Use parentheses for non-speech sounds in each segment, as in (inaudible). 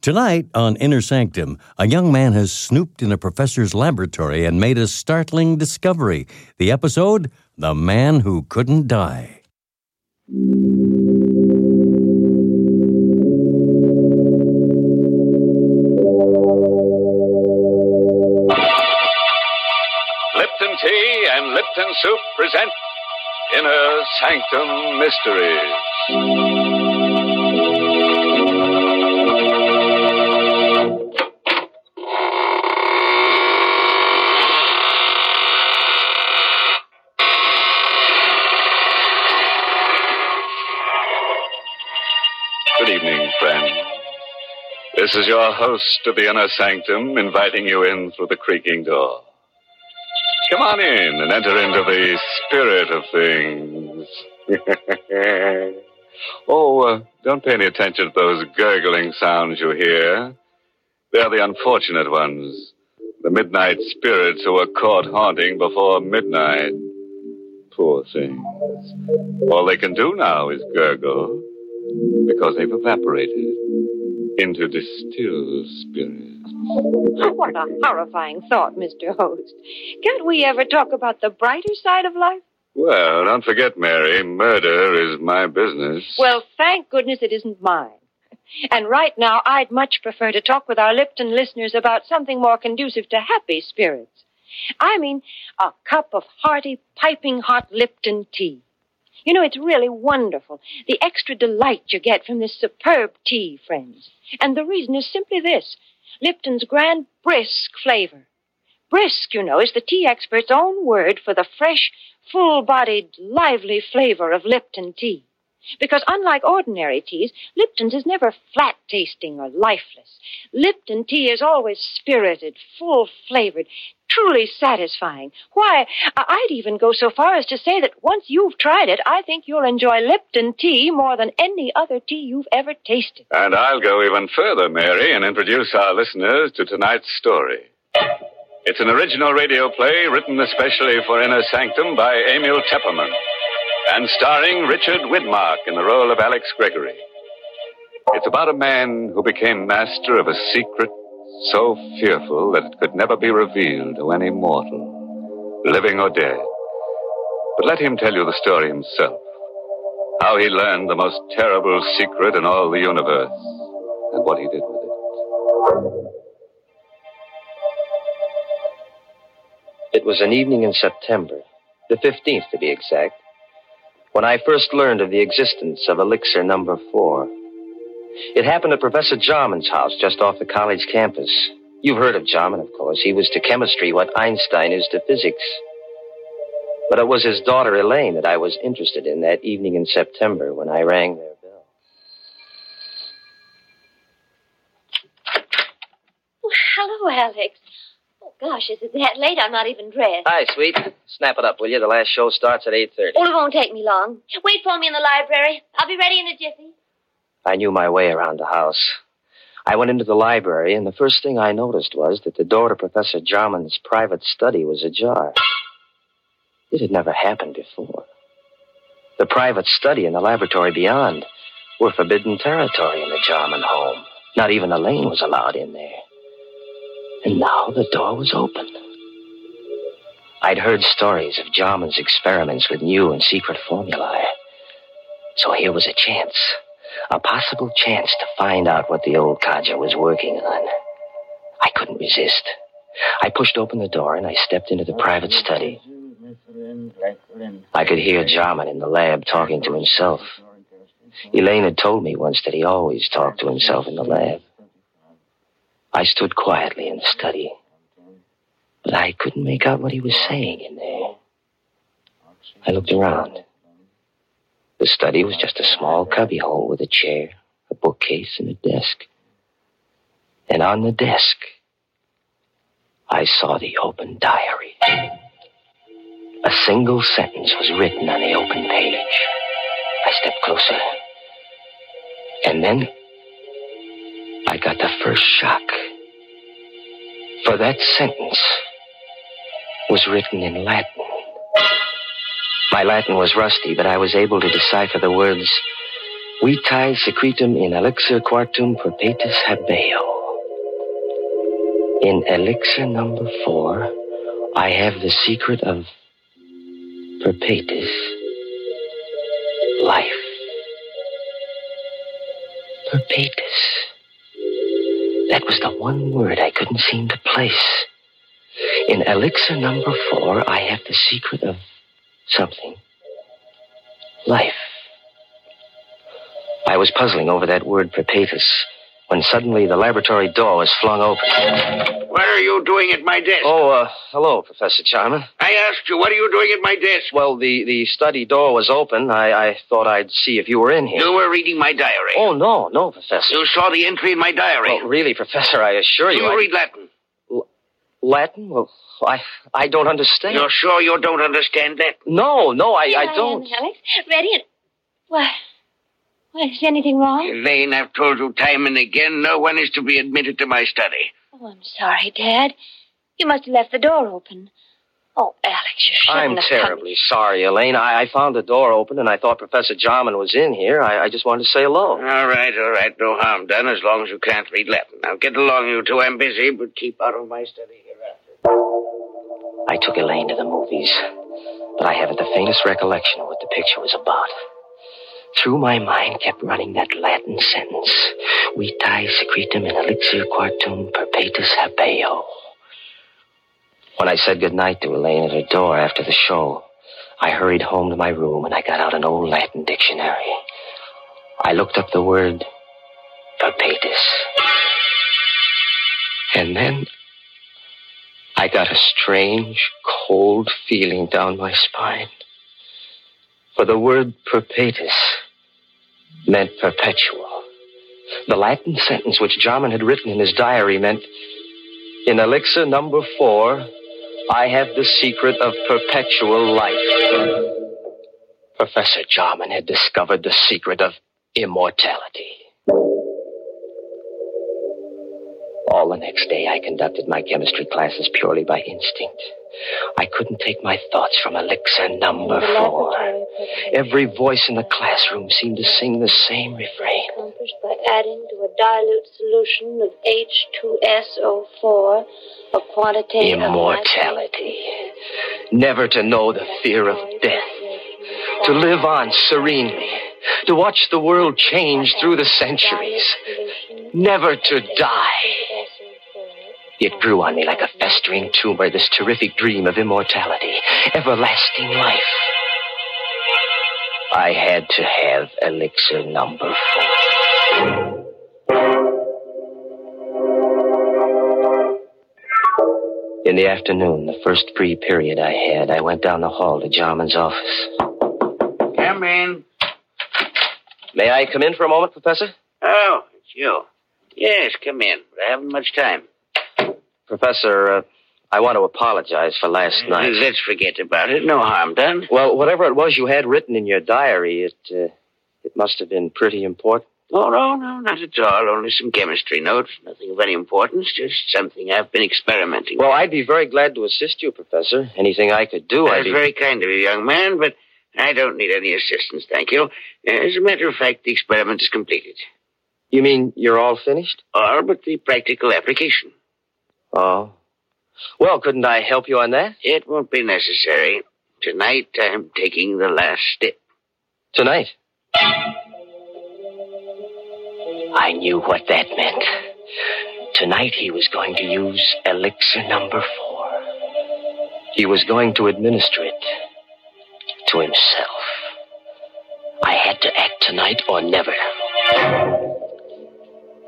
Tonight on Inner Sanctum, a young man has snooped in a professor's laboratory and made a startling discovery. The episode The Man Who Couldn't Die. Lipton Tea and Lipton Soup present Inner Sanctum Mysteries. This is your host of the Inner Sanctum inviting you in through the creaking door. Come on in and enter into the spirit of things. (laughs) oh, uh, don't pay any attention to those gurgling sounds you hear. They're the unfortunate ones. The midnight spirits who were caught haunting before midnight. Poor things. All they can do now is gurgle because they've evaporated into distilled spirits. What a horrifying thought, Mr. Host. Can't we ever talk about the brighter side of life? Well, don't forget, Mary, murder is my business. Well, thank goodness it isn't mine. And right now, I'd much prefer to talk with our Lipton listeners about something more conducive to happy spirits. I mean, a cup of hearty, piping hot Lipton tea. You know, it's really wonderful, the extra delight you get from this superb tea, friends. And the reason is simply this Lipton's grand brisk flavor. Brisk, you know, is the tea expert's own word for the fresh, full bodied, lively flavor of Lipton tea. Because unlike ordinary teas, Lipton's is never flat tasting or lifeless. Lipton tea is always spirited, full flavored, truly satisfying. Why, I'd even go so far as to say that once you've tried it, I think you'll enjoy Lipton tea more than any other tea you've ever tasted. And I'll go even further, Mary, and introduce our listeners to tonight's story. It's an original radio play written especially for Inner Sanctum by Emil Tepperman and starring Richard Widmark in the role of Alex Gregory. It's about a man who became master of a secret so fearful that it could never be revealed to any mortal, living or dead. But let him tell you the story himself. How he learned the most terrible secret in all the universe and what he did with it. It was an evening in September, the 15th to be exact, when I first learned of the existence of elixir number four. It happened at Professor Jarman's house just off the college campus. You've heard of Jarman, of course. He was to chemistry what Einstein is to physics. But it was his daughter Elaine that I was interested in that evening in September when I rang their bell. Oh, hello, Alex. Oh, gosh, is it that late? I'm not even dressed. Hi, sweet. Snap it up, will you? The last show starts at 8.30. Oh, it won't take me long. Wait for me in the library. I'll be ready in a jiffy. I knew my way around the house. I went into the library, and the first thing I noticed was that the door to Professor Jarman's private study was ajar. It had never happened before. The private study and the laboratory beyond were forbidden territory in the Jarman home. Not even Elaine was allowed in there. And now the door was open. I'd heard stories of Jarman's experiments with new and secret formulae. So here was a chance, a possible chance to find out what the old codger was working on. I couldn't resist. I pushed open the door and I stepped into the private study. I could hear Jarman in the lab talking to himself. Elaine had told me once that he always talked to himself in the lab. I stood quietly in the study, but I couldn't make out what he was saying in there. I looked around. The study was just a small cubbyhole with a chair, a bookcase, and a desk. And on the desk, I saw the open diary. A single sentence was written on the open page. I stepped closer. And then I got the first shock. For that sentence was written in Latin. My Latin was rusty, but I was able to decipher the words Vitae secretum in elixir quartum perpetus habeo. In elixir number four, I have the secret of perpetus life. Perpetus. That was the one word I couldn't seem to place. In elixir number four, I have the secret of something. Life. I was puzzling over that word perpetus when suddenly the laboratory door was flung open. What are you doing at my desk? Oh, uh, hello, Professor Jarman. I asked you, what are you doing at my desk? Well, the, the study door was open. I, I thought I'd see if you were in here. You were reading my diary. Oh, no, no, Professor. You saw the entry in my diary. Well, really, Professor, I assure Do you. you I- read Latin? Latin? Well, I, I don't understand. You're sure you don't understand that? No, no, I, Here I don't. am, Alex. Ready and. What? What, is anything wrong? Elaine, I've told you time and again, no one is to be admitted to my study. Oh, I'm sorry, Dad. You must have left the door open. Oh, Alex, you shouldn't I'm have come. terribly sorry, Elaine. I, I found the door open and I thought Professor Jarman was in here. I, I just wanted to say hello. All right, all right, no harm done as long as you can't read Latin. Now get along, you two. I'm busy, but keep out of my study hereafter. I took Elaine to the movies, but I haven't the faintest recollection of what the picture was about. Through my mind kept running that Latin sentence Vitae secretum in elixir quartum perpetus habeo. When I said goodnight to Elaine at her door after the show, I hurried home to my room and I got out an old Latin dictionary. I looked up the word perpetus. And then I got a strange, cold feeling down my spine. For the word perpetus meant perpetual. The Latin sentence which Jarman had written in his diary meant, in elixir number four, I have the secret of perpetual life. Professor Jarman had discovered the secret of immortality. All the next day, I conducted my chemistry classes purely by instinct. I couldn't take my thoughts from elixir number four. Every voice in the classroom seemed to sing the same refrain. Accomplished by adding to a dilute solution of H2SO4 a quantity Immortality. Never to know the fear of death. To live on serenely. To watch the world change through the centuries. Never to die. It grew on me like a festering tumor, this terrific dream of immortality, everlasting life. I had to have elixir number four. In the afternoon, the first free period I had, I went down the hall to Jarman's office. Come in. May I come in for a moment, Professor? Oh, it's you. Yes, come in. I haven't much time. Professor, uh, I want to apologize for last night. Let's forget about it. No harm done. Well, whatever it was you had written in your diary, it uh, it must have been pretty important. Oh, no, no, not at all. Only some chemistry notes. Nothing of any importance. Just something I've been experimenting Well, with. I'd be very glad to assist you, Professor. Anything I could do, I'd That's be. very kind of you, young man, but I don't need any assistance, thank you. As a matter of fact, the experiment is completed. You mean you're all finished? All but the practical application. Oh. Well, couldn't I help you on that? It won't be necessary. Tonight, I'm taking the last step. Tonight. I knew what that meant. Tonight he was going to use elixir number four. He was going to administer it to himself. I had to act tonight or never.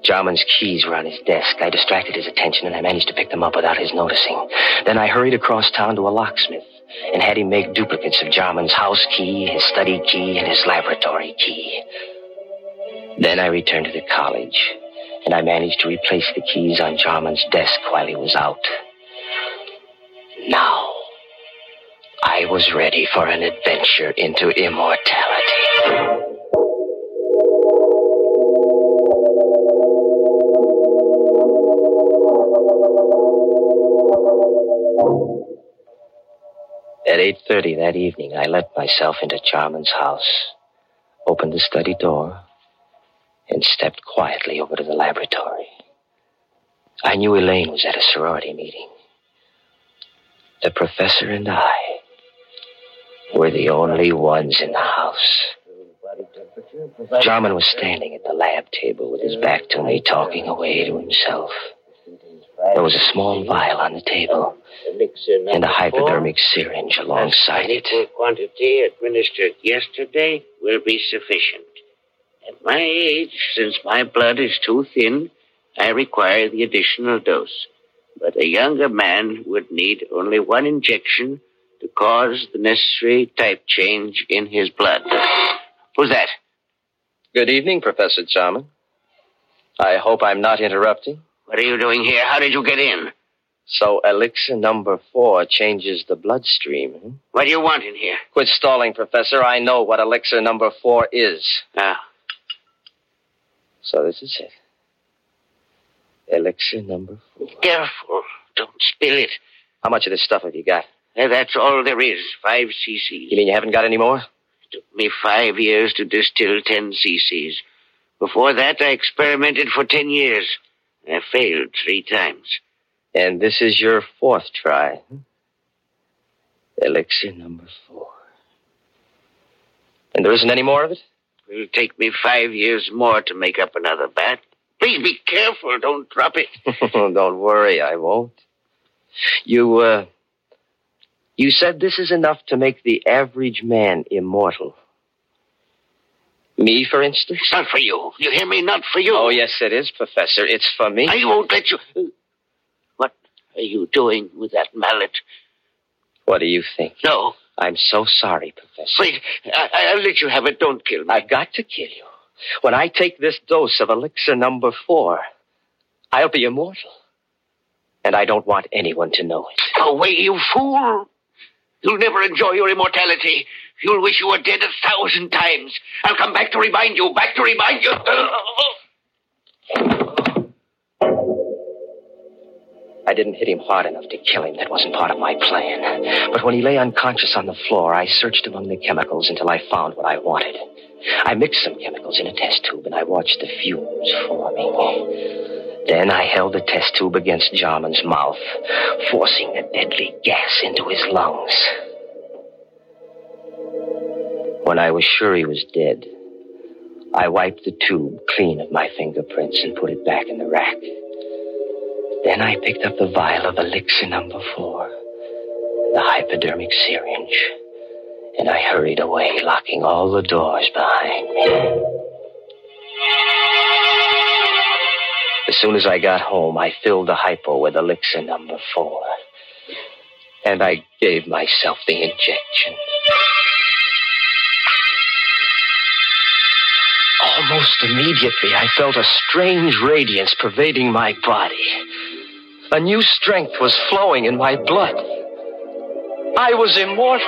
Jarman's keys were on his desk. I distracted his attention and I managed to pick them up without his noticing. Then I hurried across town to a locksmith and had him make duplicates of Jarman's house key, his study key, and his laboratory key. Then I returned to the college and I managed to replace the keys on Jarman's desk while he was out. Now, I was ready for an adventure into immortality. At 8.30 that evening, I let myself into Jarman's house, opened the study door, and stepped quietly over to the laboratory. I knew Elaine was at a sorority meeting. The professor and I were the only ones in the house. Jarman was standing at the lab table with his back to me, talking away to himself. There was a small vial on the table and a hypodermic syringe alongside it. Equal quantity administered yesterday will be sufficient. At my age, since my blood is too thin, I require the additional dose. But a younger man would need only one injection to cause the necessary type change in his blood. Who's that? Good evening, Professor Jarman. I hope I'm not interrupting. What are you doing here? How did you get in? So elixir number four changes the bloodstream. hmm? What do you want in here? Quit stalling, Professor. I know what elixir number four is. Ah, So this is it. Elixir number four. careful. Don't spill it. How much of this stuff have you got? Uh, That's all there is. Five You mean you haven't got any more? It took me five years to distill ten cc's. Before that, I experimented for ten years. I failed three times. And this is your fourth try. hmm? Elixir number four. And there isn't any more of it? It'll take me five years more to make up another bat. Please be careful. Don't drop it. (laughs) Don't worry, I won't. You, uh. You said this is enough to make the average man immortal. Me, for instance? It's not for you. You hear me? Not for you. Oh, yes, it is, Professor. It's for me. I won't let you. What are you doing with that mallet? What do you think? No. I'm so sorry, Professor. Wait. I- I'll let you have it. Don't kill me. I've got to kill you. When I take this dose of elixir number four, I'll be immortal. And I don't want anyone to know it. Go away, you fool. You'll never enjoy your immortality. You'll wish you were dead a thousand times. I'll come back to remind you, back to remind you. I didn't hit him hard enough to kill him. That wasn't part of my plan. But when he lay unconscious on the floor, I searched among the chemicals until I found what I wanted. I mixed some chemicals in a test tube and I watched the fumes forming. Then I held the test tube against Jarman's mouth, forcing the deadly gas into his lungs. When I was sure he was dead, I wiped the tube clean of my fingerprints and put it back in the rack. Then I picked up the vial of elixir number four, the hypodermic syringe, and I hurried away, locking all the doors behind me. As soon as I got home, I filled the hypo with elixir number four, and I gave myself the injection. Almost immediately, I felt a strange radiance pervading my body. A new strength was flowing in my blood. I was immortal.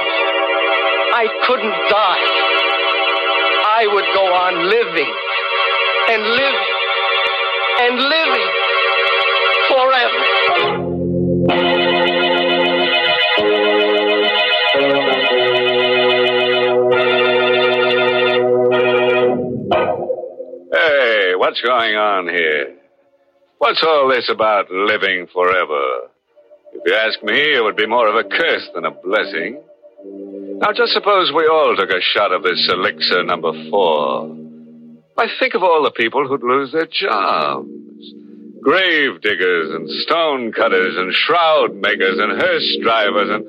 I couldn't die. I would go on living and living and living what's going on here? What's all this about living forever? If you ask me, it would be more of a curse than a blessing. Now, just suppose we all took a shot of this elixir number four. I think of all the people who'd lose their jobs. Grave diggers and stone cutters and shroud makers and hearse drivers and.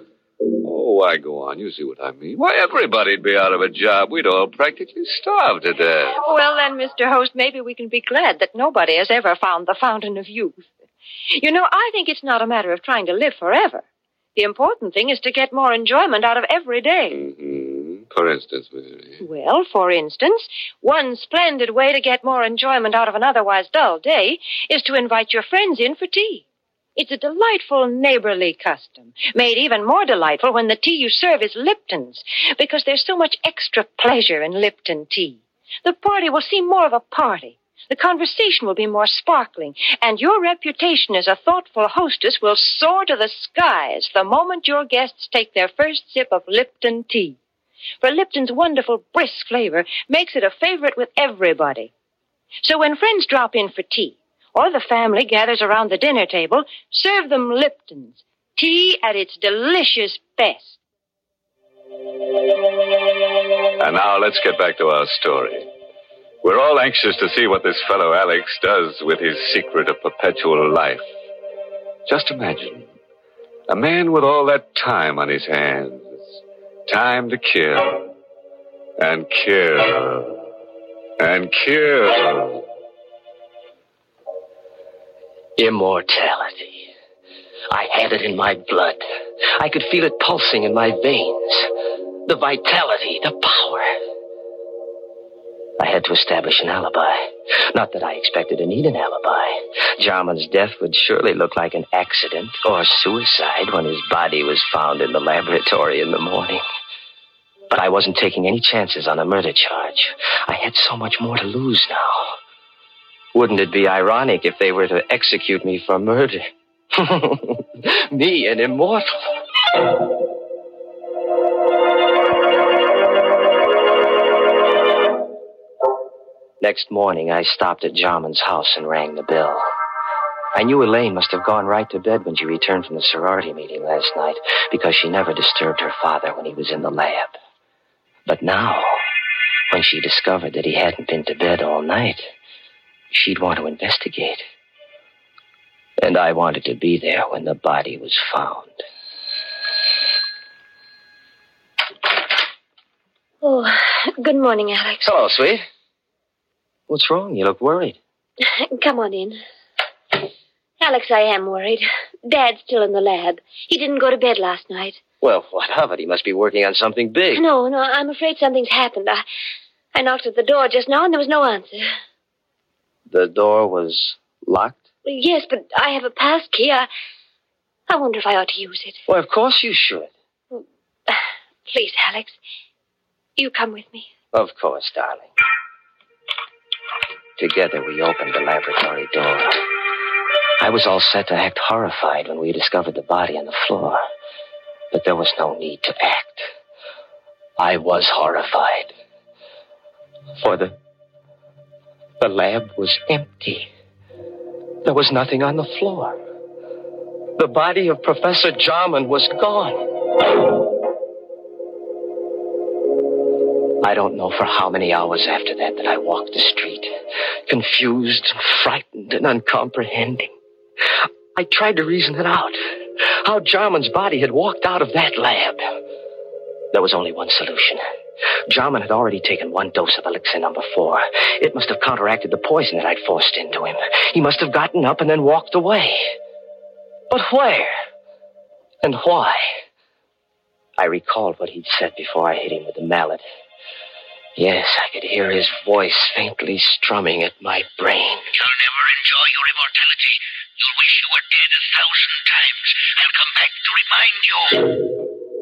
Oh, Oh, why go on? You see what I mean. Why, everybody'd be out of a job. We'd all practically starve to death. Well, then, Mr. Host, maybe we can be glad that nobody has ever found the fountain of youth. You know, I think it's not a matter of trying to live forever. The important thing is to get more enjoyment out of every day. hmm For instance, Mary. Well, for instance, one splendid way to get more enjoyment out of an otherwise dull day is to invite your friends in for tea. It's a delightful neighborly custom, made even more delightful when the tea you serve is Lipton's, because there's so much extra pleasure in Lipton tea. The party will seem more of a party. The conversation will be more sparkling, and your reputation as a thoughtful hostess will soar to the skies the moment your guests take their first sip of Lipton tea. For Lipton's wonderful brisk flavor makes it a favorite with everybody. So when friends drop in for tea, or the family gathers around the dinner table, serve them Lipton's. Tea at its delicious best. And now let's get back to our story. We're all anxious to see what this fellow Alex does with his secret of perpetual life. Just imagine a man with all that time on his hands. Time to kill. And kill. And kill. Immortality. I had it in my blood. I could feel it pulsing in my veins. The vitality, the power. I had to establish an alibi. Not that I expected to need an alibi. Jarman's death would surely look like an accident or suicide when his body was found in the laboratory in the morning. But I wasn't taking any chances on a murder charge. I had so much more to lose now. Wouldn't it be ironic if they were to execute me for murder? (laughs) me, an immortal. Next morning, I stopped at Jarman's house and rang the bell. I knew Elaine must have gone right to bed when she returned from the sorority meeting last night because she never disturbed her father when he was in the lab. But now, when she discovered that he hadn't been to bed all night, she'd want to investigate. And I wanted to be there when the body was found. Oh, good morning, Alex. Hello, sweet. What's wrong? You look worried. (laughs) Come on in. Alex, I am worried. Dad's still in the lab. He didn't go to bed last night. Well, what of it? He must be working on something big. No, no, I'm afraid something's happened. I, I knocked at the door just now and there was no answer. The door was locked? Yes, but I have a pass key. I, I wonder if I ought to use it. Well, of course you should. (sighs) Please, Alex, you come with me. Of course, darling. Together we opened the laboratory door. I was all set to act horrified when we discovered the body on the floor. But there was no need to act. I was horrified. For the. The lab was empty. There was nothing on the floor. The body of Professor Jarman was gone. I don't know for how many hours after that that I walked the street, confused and frightened and uncomprehending. I tried to reason it out. How Jarman's body had walked out of that lab. There was only one solution. Jarman had already taken one dose of elixir number four. It must have counteracted the poison that I'd forced into him. He must have gotten up and then walked away. But where? And why? I recalled what he'd said before I hit him with the mallet. Yes, I could hear his voice faintly strumming at my brain. You'll never enjoy your immortality. You'll wish you were dead a thousand times. I'll come back to remind you.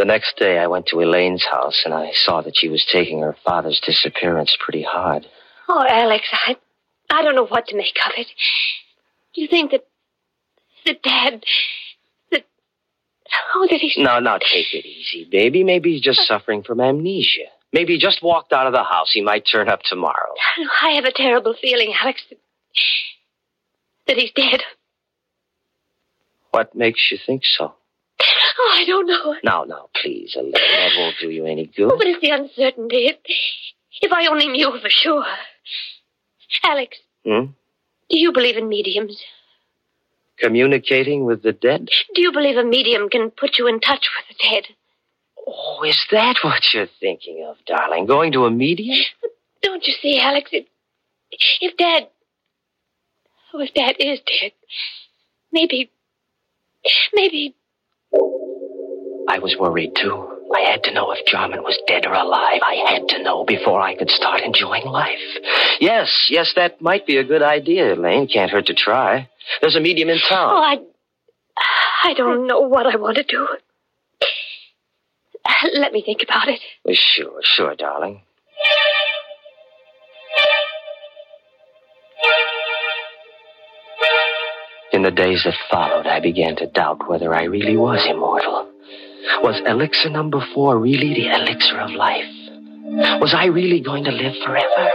The next day, I went to Elaine's house and I saw that she was taking her father's disappearance pretty hard. Oh, Alex, I, I don't know what to make of it. Do you think that, that Dad, that, oh, that he's no, no, take it easy, baby. Maybe he's just suffering from amnesia. Maybe he just walked out of the house. He might turn up tomorrow. I have a terrible feeling, Alex, that, that he's dead. What makes you think so? Oh, I don't know. Now, now, please, Elaine. That won't do you any good. Oh, but it's the uncertainty. If, if I only knew for sure. Alex, Hmm? Do you believe in mediums? Communicating with the dead? Do you believe a medium can put you in touch with the dead? Oh, is that what you're thinking of, darling? Going to a medium? Don't you see, Alex? If, if Dad. Oh, if Dad is dead, maybe. Maybe. I was worried, too. I had to know if Jarman was dead or alive. I had to know before I could start enjoying life. Yes, yes, that might be a good idea, Elaine. Can't hurt to try. There's a medium in town. Oh, I. I don't know what I want to do. Let me think about it. Sure, sure, darling. In the days that followed, I began to doubt whether I really was immortal. Was elixir number four really the elixir of life? Was I really going to live forever?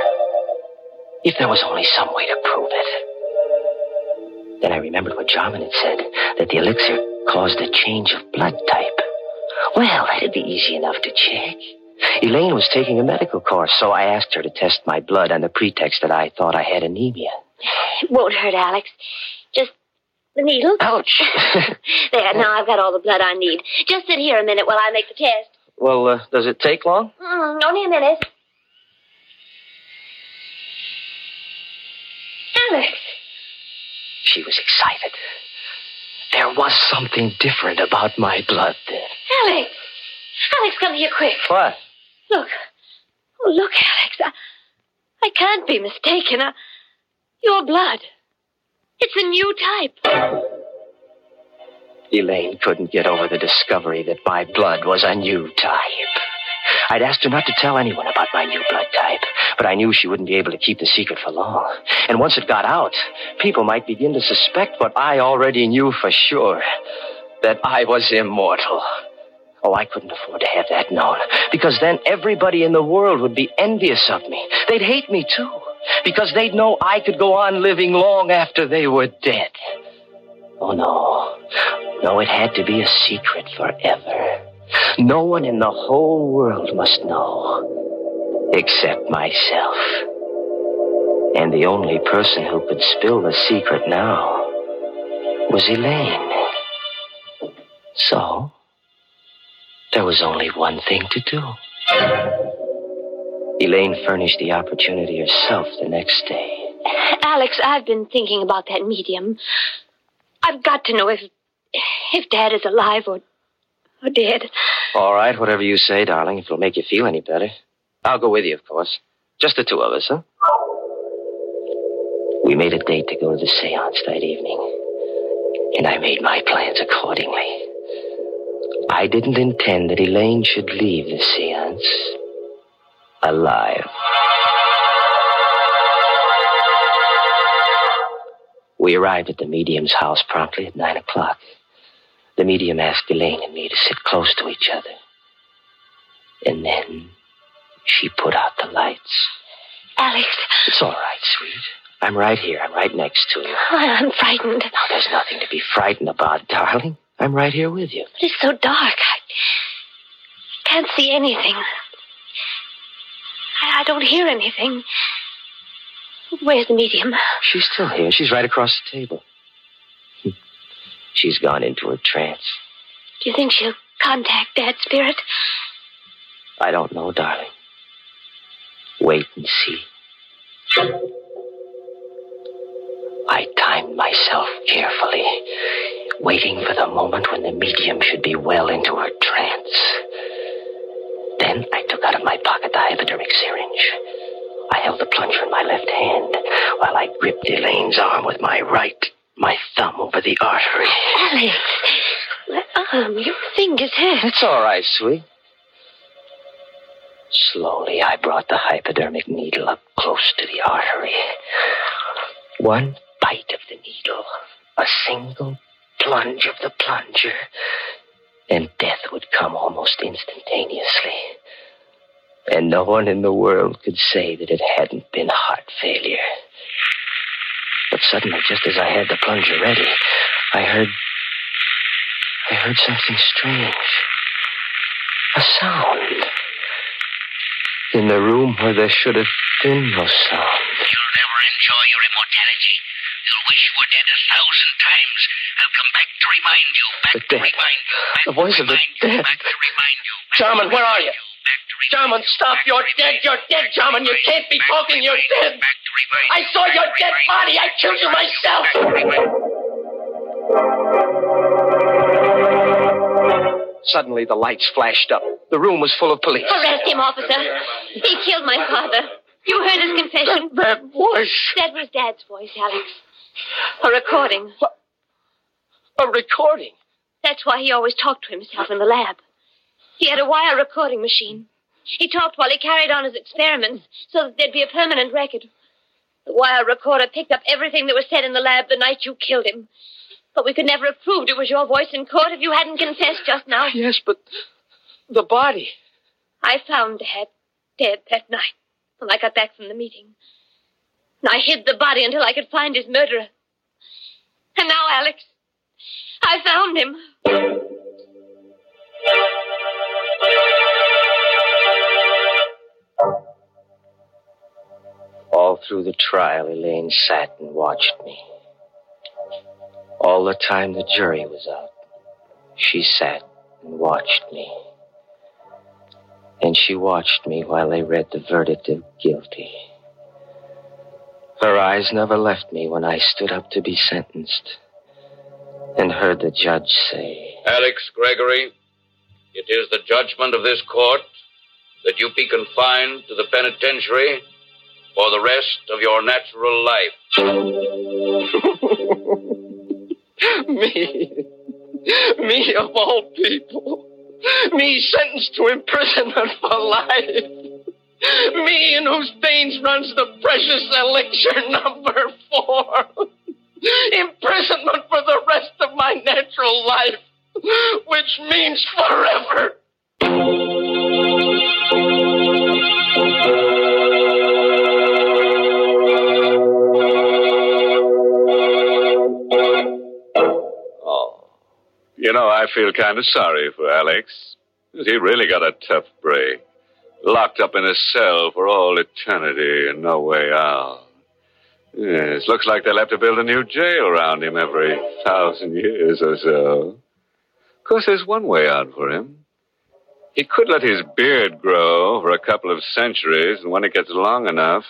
If there was only some way to prove it. Then I remembered what Jarman had said, that the elixir caused a change of blood type. Well, that'd be easy enough to check. Elaine was taking a medical course, so I asked her to test my blood on the pretext that I thought I had anemia. It won't hurt, Alex. The needle. Ouch. (laughs) (laughs) there, now I've got all the blood I need. Just sit here a minute while I make the test. Well, uh, does it take long? Mm, only a minute. Alex. She was excited. There was something different about my blood then. Alex. Alex, come here quick. What? Look. Oh, look, Alex. I, I can't be mistaken. I, your blood. It's a new type. Elaine couldn't get over the discovery that my blood was a new type. I'd asked her not to tell anyone about my new blood type, but I knew she wouldn't be able to keep the secret for long. And once it got out, people might begin to suspect what I already knew for sure that I was immortal. Oh, I couldn't afford to have that known, because then everybody in the world would be envious of me. They'd hate me, too, because they'd know I could go on living long after they were dead. Oh, no. No, it had to be a secret forever. No one in the whole world must know, except myself. And the only person who could spill the secret now was Elaine. So, there was only one thing to do. Elaine furnished the opportunity herself the next day. Alex, I've been thinking about that medium. I've got to know if if Dad is alive or or dead. All right, whatever you say, darling, if it'll make you feel any better. I'll go with you, of course. Just the two of us, huh? We made a date to go to the seance that evening, and I made my plans accordingly. I didn't intend that Elaine should leave the seance alive. We arrived at the medium's house promptly at nine o'clock. The medium asked Elaine and me to sit close to each other. And then she put out the lights. Alex, It's all right, sweet. I'm right here. I'm right next to you. I'm frightened. Now, there's nothing to be frightened about, darling. I'm right here with you. But it's so dark. I can't see anything. I, don't hear anything. Where's the medium? She's still here. She's right across the table. (laughs) She's gone into a trance. Do you think she'll contact Dad's spirit? I don't know, darling. Wait and see. I timed myself carefully, waiting for the moment when the medium should be well into her the plunger in my left hand while I gripped Elaine's arm with my right, my thumb over the artery. Alex, my arm, your fingers hurt. It's all right, sweet. Slowly, I brought the hypodermic needle up close to the artery. One bite of the needle, a single plunge of the plunger, and death would come almost instantaneously. And no one in the world could say that it hadn't been heart failure. But suddenly, just as I had the plunger ready, I heard. I heard something strange. A sound. In the room where there should have been no sound. You'll never enjoy your immortality You'll wish you were dead a thousand times. I'll come back to remind you. Back The to dead. remind you. Back The voice of the remind you, dead. Back to remind you. back to Jarman, where are remind you? Jarman, stop. You're dead. you, You're dead, to Jarman. You can't be talking. You're dead. I saw your dead body. I killed you myself. Suddenly, the lights flashed up. The room was full of police. Arrest him, officer. He killed my father. You heard his confession. That voice. That was Dad's voice, Alex. A recording. A recording. That's why he always talked to himself in the lab. He had a wire recording machine. He talked while he carried on his experiments so that there'd be a permanent record. The wire recorder picked up everything that was said in the lab the night you killed him. But we could never have proved it was your voice in court if you hadn't confessed just now. Yes, but the body. I found Dad dead that night when I got back from the meeting. And I hid the body until I could find his murderer. And now, Alex, I found him. All through the trial, Elaine sat and watched me. All the time the jury was out, she sat and watched me. And she watched me while they read the verdict of guilty. Her eyes never left me when I stood up to be sentenced and heard the judge say, Alex Gregory, it is the judgment of this court that you be confined to the penitentiary for the rest of your natural life. (laughs) Me. Me of all people. Me sentenced to imprisonment for life. Me in whose veins runs the precious elixir number four. Imprisonment for the rest of my natural life, which means forever. You know, I feel kind of sorry for Alex. He really got a tough break. Locked up in a cell for all eternity and no way out. Yes, looks like they'll have to build a new jail around him every thousand years or so. Of course, there's one way out for him. He could let his beard grow for a couple of centuries, and when it gets long enough,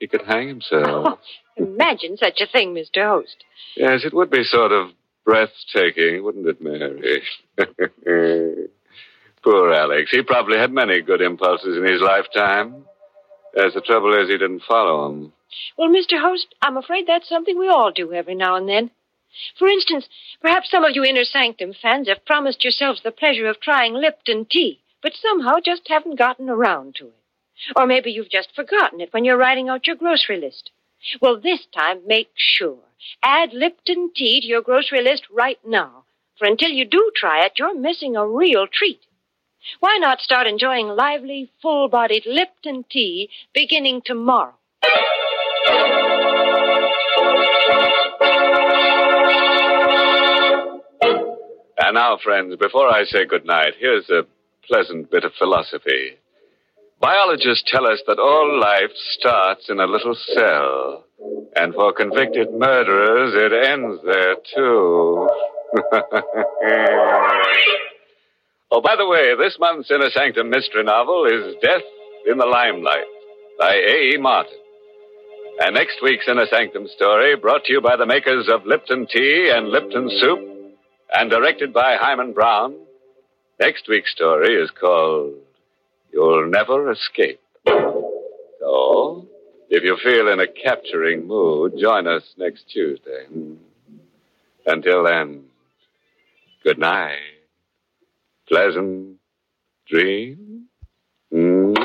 he could hang himself. (laughs) Imagine such a thing, Mr. Host. Yes, it would be sort of breathtaking, wouldn't it, Mary? (laughs) Poor Alex. He probably had many good impulses in his lifetime. As the trouble is, he didn't follow them. Well, Mr. Host, I'm afraid that's something we all do every now and then. For instance, perhaps some of you Inner Sanctum fans have promised yourselves the pleasure of trying Lipton tea, but somehow just haven't gotten around to it. Or maybe you've just forgotten it when you're writing out your grocery list. Well, this time, make sure. Add Lipton tea to your grocery list right now. For until you do try it, you're missing a real treat. Why not start enjoying lively, full bodied Lipton tea beginning tomorrow? And now, friends, before I say goodnight, here's a pleasant bit of philosophy. Biologists tell us that all life starts in a little cell. And for convicted murderers, it ends there, too. (laughs) oh, by the way, this month's Inner Sanctum mystery novel is Death in the Limelight by A.E. Martin. And next week's Inner Sanctum story, brought to you by the makers of Lipton Tea and Lipton Soup, and directed by Himan Brown. Next week's story is called You'll Never Escape. So, if you feel in a capturing mood, join us next Tuesday. Until then, good night. Pleasant dreams. Mm.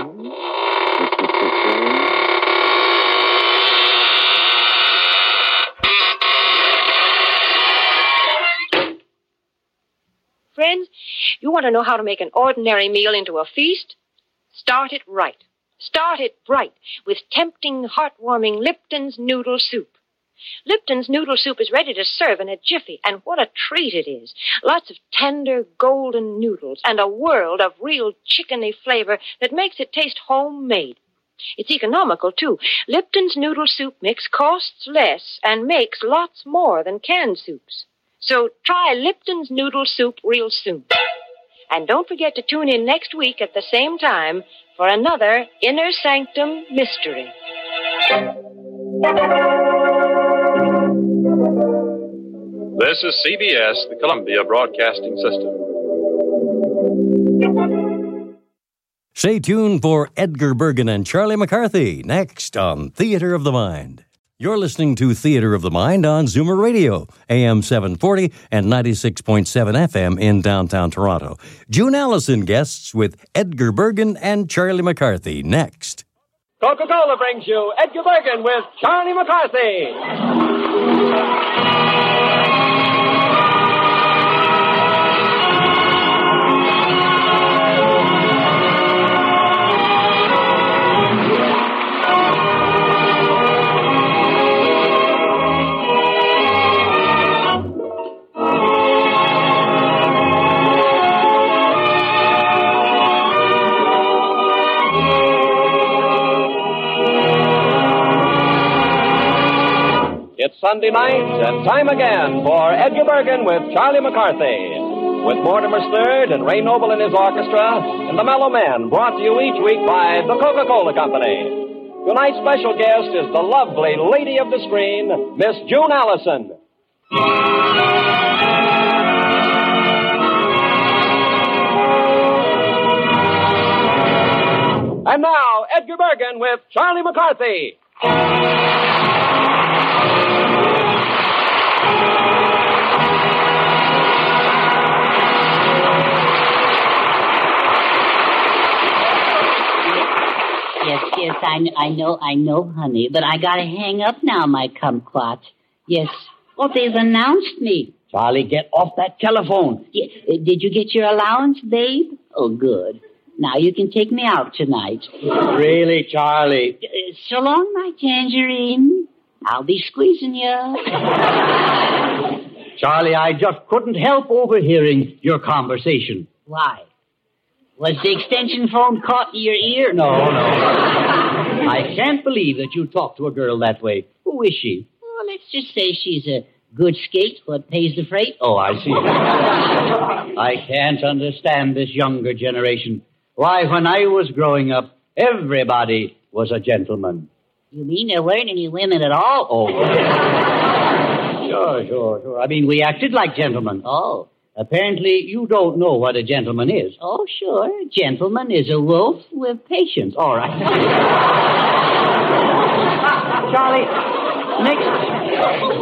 Friends, you want to know how to make an ordinary meal into a feast? Start it right. Start it bright with tempting, heartwarming Lipton's noodle soup. Lipton's noodle soup is ready to serve in a jiffy, and what a treat it is. Lots of tender, golden noodles and a world of real chickeny flavor that makes it taste homemade. It's economical, too. Lipton's noodle soup mix costs less and makes lots more than canned soups. So try Lipton's noodle soup real soon. And don't forget to tune in next week at the same time for another Inner Sanctum Mystery. This is CBS, the Columbia Broadcasting System. Stay tuned for Edgar Bergen and Charlie McCarthy next on Theater of the Mind. You're listening to Theater of the Mind on Zoomer Radio, AM 740 and 96.7 FM in downtown Toronto. June Allyson guests with Edgar Bergen and Charlie McCarthy next. Coca Cola brings you Edgar Bergen with Charlie McCarthy. Sunday night and time again for Edgar Bergen with Charlie McCarthy. With Mortimer Snerd and Ray Noble and his orchestra and the Mellomen brought to you each week by the Coca-Cola Company. Tonight's special guest is the lovely lady of the screen, Miss June Allyson. And now, Edgar Bergen with Charlie McCarthy. Yes, yes, I, I know, I know, honey, but I gotta hang up now, my kumquat. Yes. Oh, they've announced me. Charlie, get off that telephone. Y- uh, did you get your allowance, babe? Oh, good. Now you can take me out tonight. Really, Charlie? Uh, so long, my tangerine. I'll be squeezing you. (laughs) Charlie, I just couldn't help overhearing your conversation. Why? Was the extension phone caught in your ear? No, no. (laughs) I can't believe that you talk to a girl that way. Who is she? Well, let's just say she's a good skate. What pays the freight? Oh, I see. (laughs) I can't understand this younger generation. Why, when I was growing up, everybody was a gentleman. You mean there weren't any women at all? Oh. (laughs) sure, sure, sure. I mean, we acted like gentlemen. Oh. Apparently, you don't know what a gentleman is. Oh, sure. A Gentleman is a wolf with patience. All right. (laughs) Charlie, next.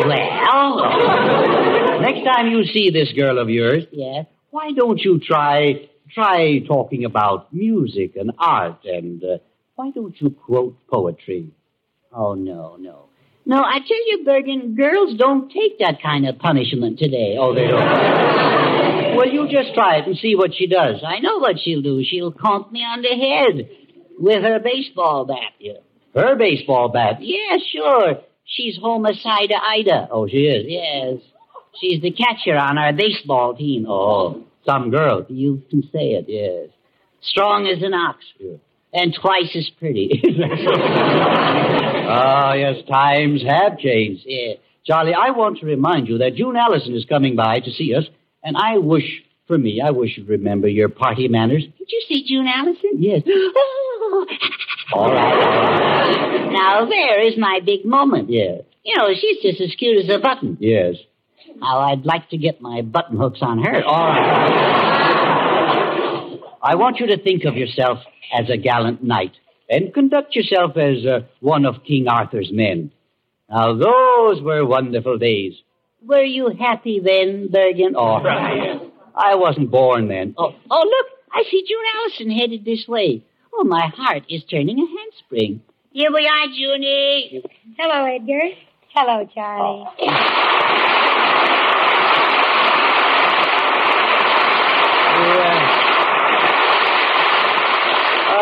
Well. Next time you see this girl of yours, Yes. why don't you try try talking about music and art and uh, why don't you quote poetry? Oh, no, no. No, I tell you, Bergen, girls don't take that kind of punishment today. Oh, they don't. (laughs) well, you just try it and see what she does. I know what she'll do. She'll conk me on the head with her baseball bat. Yeah, Her baseball bat. yeah sure. She's homicida Ida. Oh, she is. Yes. She's the catcher on our baseball team. Oh, some girl. You can say it. Yes. Strong as an ox. Yeah. And twice as pretty. (laughs) Ah, yes, times have changed. yeah. Charlie, I want to remind you that June Allyson is coming by to see us, and I wish, for me, I wish you'd remember your party manners. Did you see June Allyson? Yes. Oh. All right, all right. (laughs) Now, there is my big moment. Yes, You know, she's just as cute as a button. yes. Now, I'd like to get my button hooks on her. All right. I want you to think of yourself as a gallant knight and conduct yourself as uh, one of King Arthur's men. Now, those were wonderful days. Were you happy then, Bergen? Oh, I wasn't born then. Oh, oh, look, I see June Allyson headed this way. Oh, my heart is turning a handspring. Here we are, Junie. Hello, Edgar. Hello, Charlie.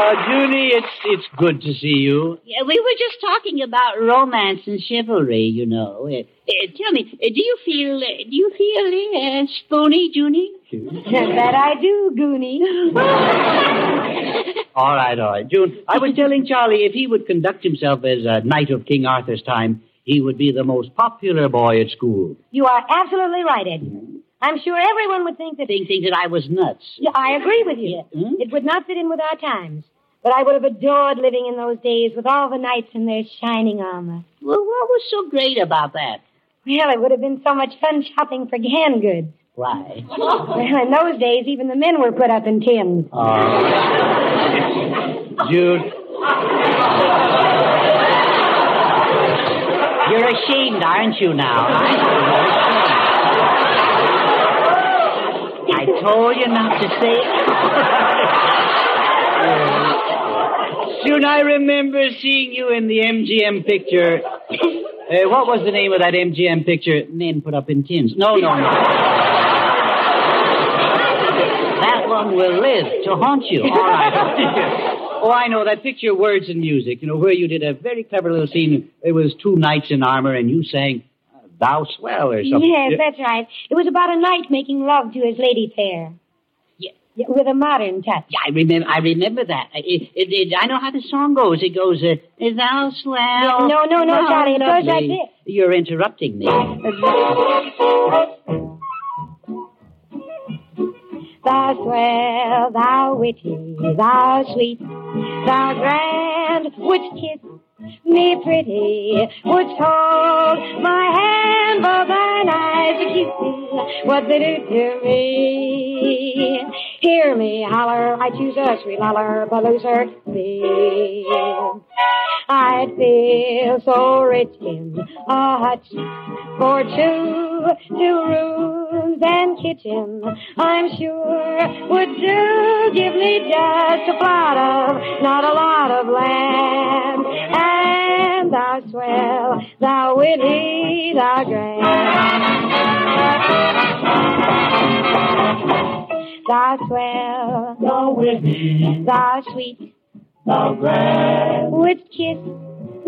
Uh, Junie, it's it's good to see you. Yeah, we were just talking about romance and chivalry, you know. Uh, uh, tell me, uh, do you feel uh, do you feel uh, spoony, Junie? that I do, Goonie. (laughs) All right, all right. June, I was (laughs) telling Charlie if he would conduct himself as a knight of King Arthur's time, he would be the most popular boy at school. You are absolutely right, Edgar. I'm sure everyone would think that. Think, think that I was nuts. Yeah, I agree with you. It would not fit in with our times. But I would have adored living in those days with all the knights in their shining armor. Well, what was so great about that? Well, it would have been so much fun shopping for hand goods. Why? Well, in those days, even the men were put up in tins. Oh. Jude, You're ashamed, aren't you now? I told you not to say it. (laughs) June, I remember seeing you in the MGM picture. (laughs) Uh, what was the name of that MGM picture? Men put up in tins. No, no, no. that one will live to haunt you. All right. (laughs) oh, I know that picture, Words and Music. You know where you did a very clever little scene. It was two knights in armor, and you sang "Thou Swell" or something. Yes, that's right. It was about a knight making love to his lady fair. Yeah. With a modern touch. Yeah, I remember. I remember that. It, it, it, I know how the song goes. It goes, uh, "Thou swell." No, no, no, Charlie, it goes like this. You're interrupting me. Thou swell, thou witty, thou sweet, thou grand, wouldst kiss me pretty, wouldst hold my hand, but thine eyes are cute, what they do to me. Hear me holler, I choose a sweet loller, loser thee. I'd feel so rich in a hutch for two, two rooms and kitchen. I'm sure would do give me just a plot of, not a lot of land. Thou swell, thou witty, thou grand. Thou swell, thou witty, thou sweet, thou grand. Would kiss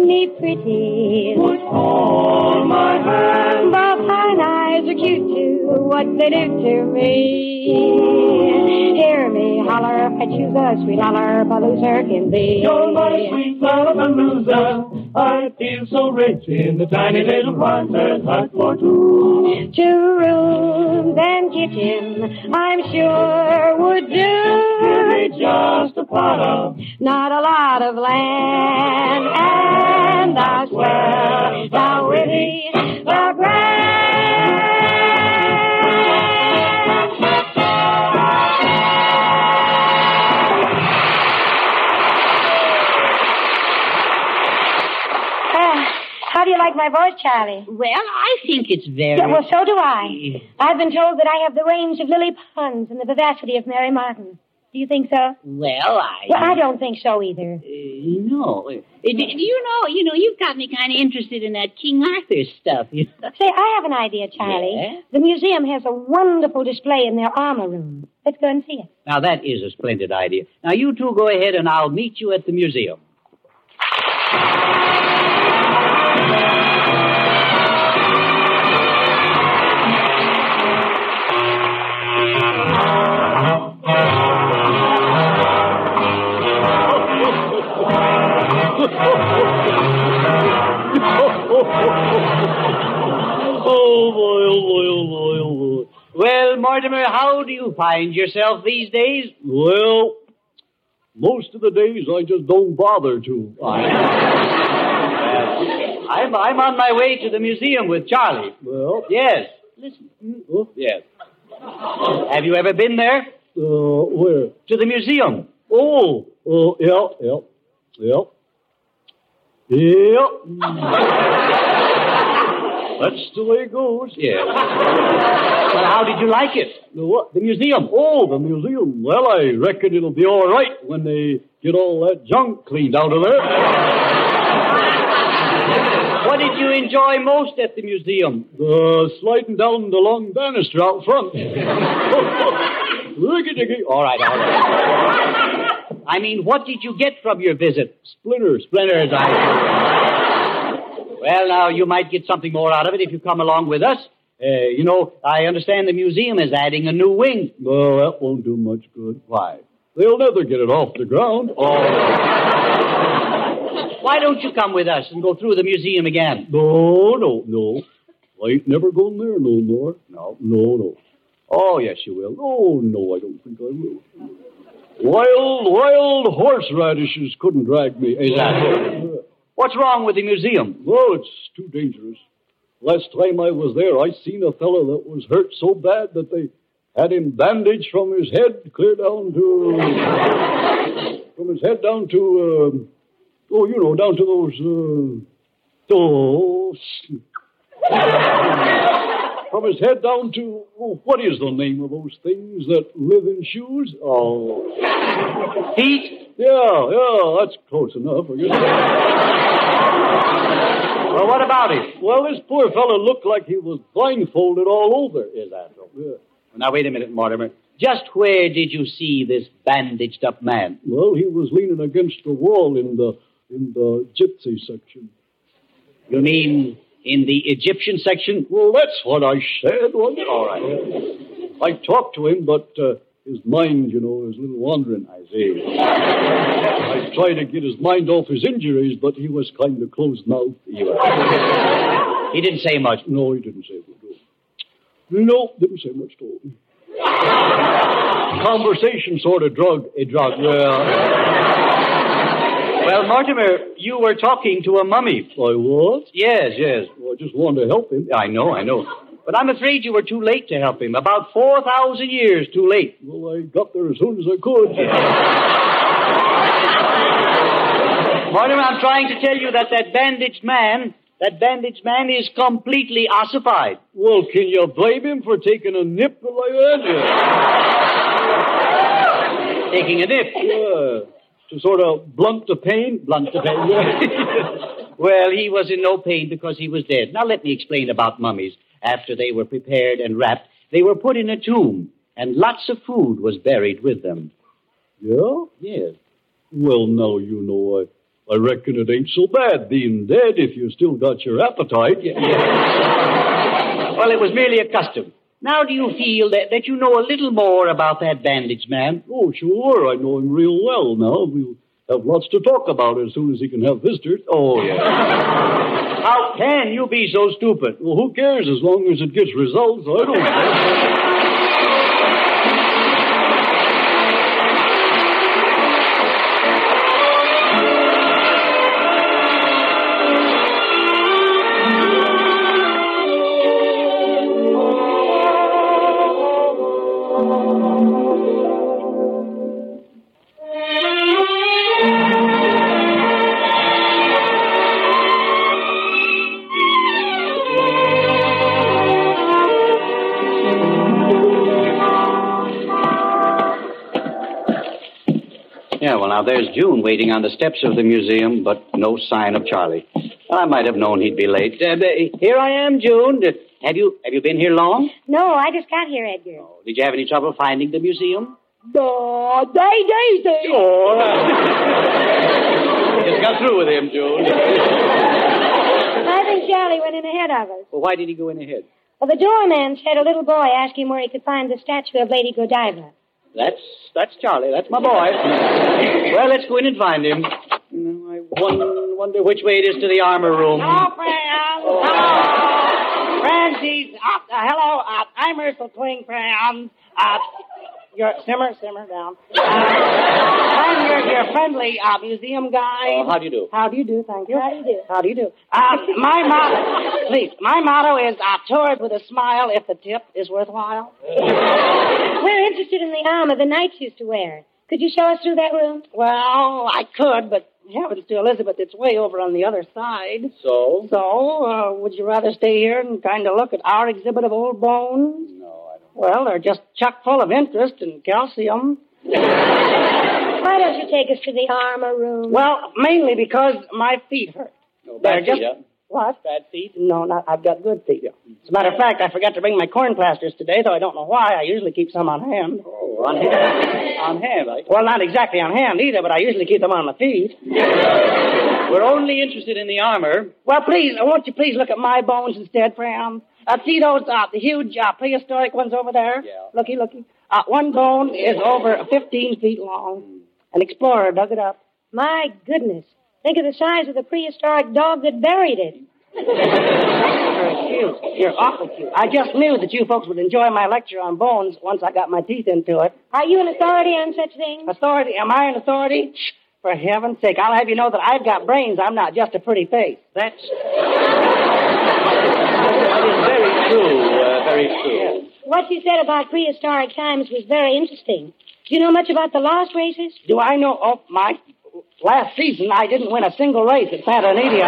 me pretty. Would hold my hand. But thine eyes are cute too. What they do to me. Hear me holler. I choose a sweet holler. Loser can be. You're my sweet loser. I feel so rich in the tiny little Carter's hut for two. Two rooms and kitchen. I'm sure would do. Give me just a pot of Not a lot of land. And I swear, thou witty, thou Ah, How do you like my voice, Charlie? Well, I think it's very. Yeah, well, so do I. I've been told that I have the range of Lily Pons and the vivacity of Mary Martin. Do you think so? Well, I. Well, I don't think so either. Uh, no. Uh, do you know? You know, you've got me kind of interested in that King Arthur stuff. You know? (laughs) Say, I have an idea, Charlie. Yeah? The museum has a wonderful display in their armor room. Let's go and see it. Now that is a splendid idea. Now you two go ahead, and I'll meet you at the museum. Boy. Well, Mortimer, how do you find yourself these days? Well, most of the days I just don't bother to. (laughs) I'm, I'm on my way to the museum with Charlie. Well, Yes. Listen. Oh, yes. Have you ever been there? uh, where? To the museum. Oh, oh, yeah, yeah, yeah. Yeah. (laughs) That's the way it goes. Yes. (laughs) Well, how did you like it? The what? The museum. Oh, the museum. Well, I reckon it'll be all right when they get all that junk cleaned out of there. (laughs) What did you enjoy most at the museum? The sliding down the long banister out front. (laughs) All right, all right. I mean, what did you get from your visit? Splinters. Splinters, I. Well, now, you might get something more out of it if you come along with us. Uh, you know, I understand the museum is adding a new wing. No, that won't do much good. Why? They'll never get it off the ground. Oh. (laughs) Why don't you come with us and go through the museum again? No, no, no. I ain't never going there no more. No, no, no. Oh, yes, you will. Oh, no, I don't think I will. Wild, wild horseradishes couldn't drag me. Exactly. What's wrong with the museum? Well, it's too dangerous. Last time I was there, I seen a fellow that was hurt so bad that they had him bandaged from his head clear down to. from his head down to. Uh, oh, you know, down to those. Uh, oh. From his head down to. Oh, what is the name of those things that live in shoes? Oh. Feet? Yeah, yeah, that's close enough. I guess. Well, what about him? Well, this poor fellow looked like he was blindfolded all over. Is that so? Yeah. Now, wait a minute, Mortimer. Just where did you see this bandaged up man? Well, he was leaning against the wall in the in the gypsy section. You mean in the Egyptian section? Well, that's what I said, wasn't it? All right. I talked to him, but uh, his mind, you know, is a little wandering. I see. I tried to get his mind off his injuries, but he was kind of closed mouthed. He didn't say much. No, he didn't say much. No, didn't say much to him. (laughs) Conversation sort of drug a drug. Well. Well, Mortimer, you were talking to a mummy. I was? Yes, yes. Well, I just wanted to help him. I know, I know. But I'm afraid you were too late to help him. About 4,000 years too late. Well, I got there as soon as I could. (laughs) Mortimer, I'm trying to tell you that that bandaged man, that bandaged man is completely ossified. Well, can you blame him for taking a nip like (laughs) that? taking a nip? Yeah. To sort of blunt the pain? Blunt the pain, (laughs) well, he was in no pain because he was dead. Now, let me explain about mummies. After they were prepared and wrapped, they were put in a tomb, and lots of food was buried with them. Yeah? Yes. Well, now you know, I, I reckon it ain't so bad being dead if you still got your appetite. (laughs) Yeah. well, it was merely a custom. Now, do you feel that, that you know a little more about that bandaged man? Oh, sure. I know him real well now. We'll have lots to talk about as soon as he can have visitors. Oh, yeah. (laughs) How can you be so stupid? Well, who cares as long as it gets results? I don't care. Now, there's June waiting on the steps of the museum, but no sign of Charlie. I might have known he'd be late. Uh, here I am, June. Uh, have you have you been here long? No, I just got here, Edgar. Oh, did you have any trouble finding the museum? No, day, day, day. Oh, just got through with him, June. I think Charlie went in ahead of us. Well, why did he go in ahead? Well, the doorman said a little boy asked him where he could find the statue of Lady Godiva. That's that's Charlie. That's my boy. well, let's go in and find him. I wonder which way it is to the armor room. Hello, Fran. Hello. Francis. Uh, hello. Uh, I'm Ursula Twing, Fran. Uh, your simmer, simmer down. Uh, I'm your, your friendly uh, museum guide. Oh, how do you do? How do you do? Thank you. How do you do? How do you do? Uh, my motto, please. My motto is uh, toured with a smile if the tip is worthwhile. We're interested in the armor the knights used to wear. Could you show us through that room? Well, I could, but heavens to Elizabeth, it's way over on the other side. So? So, uh, would you rather stay here and kind of look at our exhibit of old bones? No, I don't. Well, they're just chock full of interest and calcium. (laughs) Why don't you take us to the armor room? Well, mainly because my feet hurt. No, They're bad just feet, huh? what? Bad feet? No, not. I've got good feet. As a matter of fact, I forgot to bring my corn plasters today, though I don't know why. I usually keep some on hand. Oh, on hand. (laughs) on hand, I. Well, not exactly on hand either, but I usually keep them on my feet. We're only interested in the armor. Well, please, won't you please look at my bones instead, Fran? Uh, see those, uh, the huge, uh, prehistoric ones over there? Yeah. Looky, looky. Uh, one bone is over 15 feet long. An explorer dug it up. My goodness. Think of the size of the prehistoric dog that buried it. Very cute. You're awful cute. I just knew that you folks would enjoy my lecture on bones once I got my teeth into it. Are you an authority on such things? Authority? Am I an authority? Shh, For heaven's sake, I'll have you know that I've got brains. I'm not just a pretty face. That's. That is very true, uh, very true. What you said about prehistoric times was very interesting. Do you know much about the lost races? Do I know? Oh, my. Last season, I didn't win a single race at Santa Anita.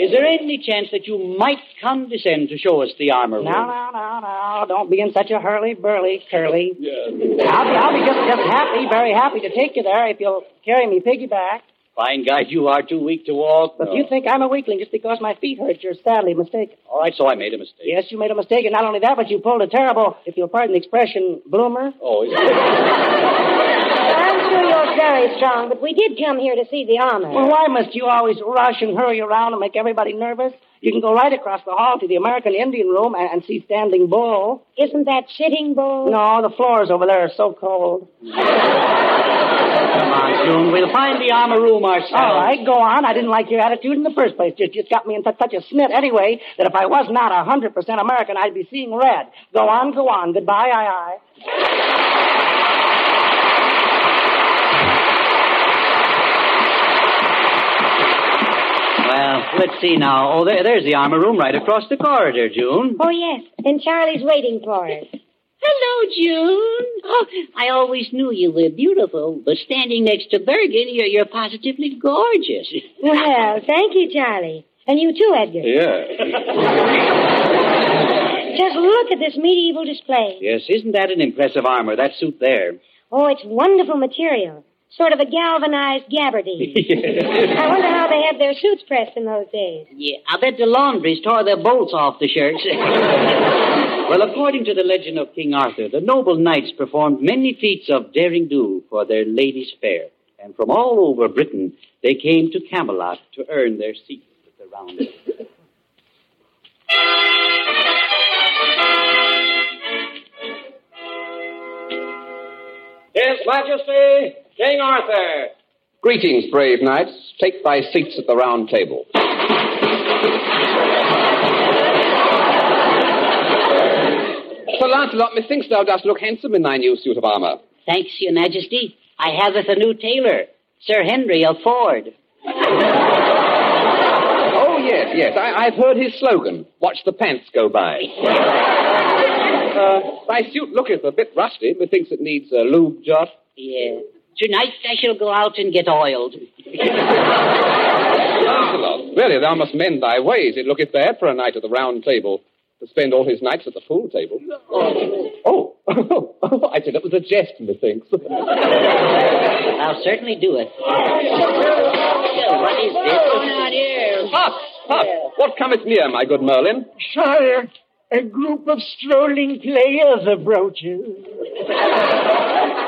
Is there any chance that you might condescend to show us the armor room? No, no, no, no. Don't be in such a hurly-burly, curly. Yeah. I'll be, I'll be just, just happy, very happy to take you there if you'll carry me piggyback. Fine guy, you are too weak to walk. But if you think I'm a weakling just because my feet hurt, you're sadly mistaken. All right, so I made a mistake. Yes, you made a mistake, and not only that, but you pulled a terrible, if you'll pardon the expression, bloomer. Oh, is it? I'm sure you're very strong, but we did come here to see the armor. Well, why must you always rush and hurry around and make everybody nervous? You can go right across the hall to the American Indian Room and, and see Standing Bull. Isn't that Sitting Bull? No, the floors over there are so cold. Come on, June. We'll find the armor room ourselves. All right, go on. I didn't like your attitude in the first place. Just, just got me in such, such a snit anyway that if I was not a 100% American, I'd be seeing red. Go on, go on. Goodbye, aye, aye. Well, let's see now. Oh, there, there's the armor room right across the corridor, June. Oh, yes. And Charlie's waiting for us. Hello, June. Oh, I always knew you were beautiful, but standing next to Bergen, you're, you're positively gorgeous. Well, thank you, Charlie. And you too, Edgar. Yeah. (laughs) Just look at this medieval display. Yes, isn't that an impressive armor, that suit there? Oh, it's wonderful material. Sort of a galvanized gabardine. (laughs) I wonder how they had their suits pressed in those days. Yeah, I bet the laundries tore their bolts off the shirts. (laughs) Well, according to the legend of King Arthur, the noble knights performed many feats of daring do for their ladies fair. And from all over Britain, they came to Camelot to earn their seats at the round table. His Majesty, King Arthur. Greetings, brave knights. Take thy seats at the round table. Sir Lancelot, methinks thou dost look handsome in thy new suit of armor. Thanks, Your Majesty. I have with a new tailor, Sir Henry of Ford. Oh, yes, yes. I, I've heard his slogan. Watch the pants go by. (laughs) uh, thy suit looketh a bit rusty. Methinks it needs a lube jot. Yeah. Tonight I shall go out and get oiled. Lancelot, really, thou must mend thy ways. It looketh bad for a knight at the round table to spend all his nights at the pool table. Oh, oh, (laughs) I said it was a jest, methinks. I'll certainly do it. What is this going on here? Hush, hush. What cometh near, my good Merlin? Sire, a group of strolling players approaches.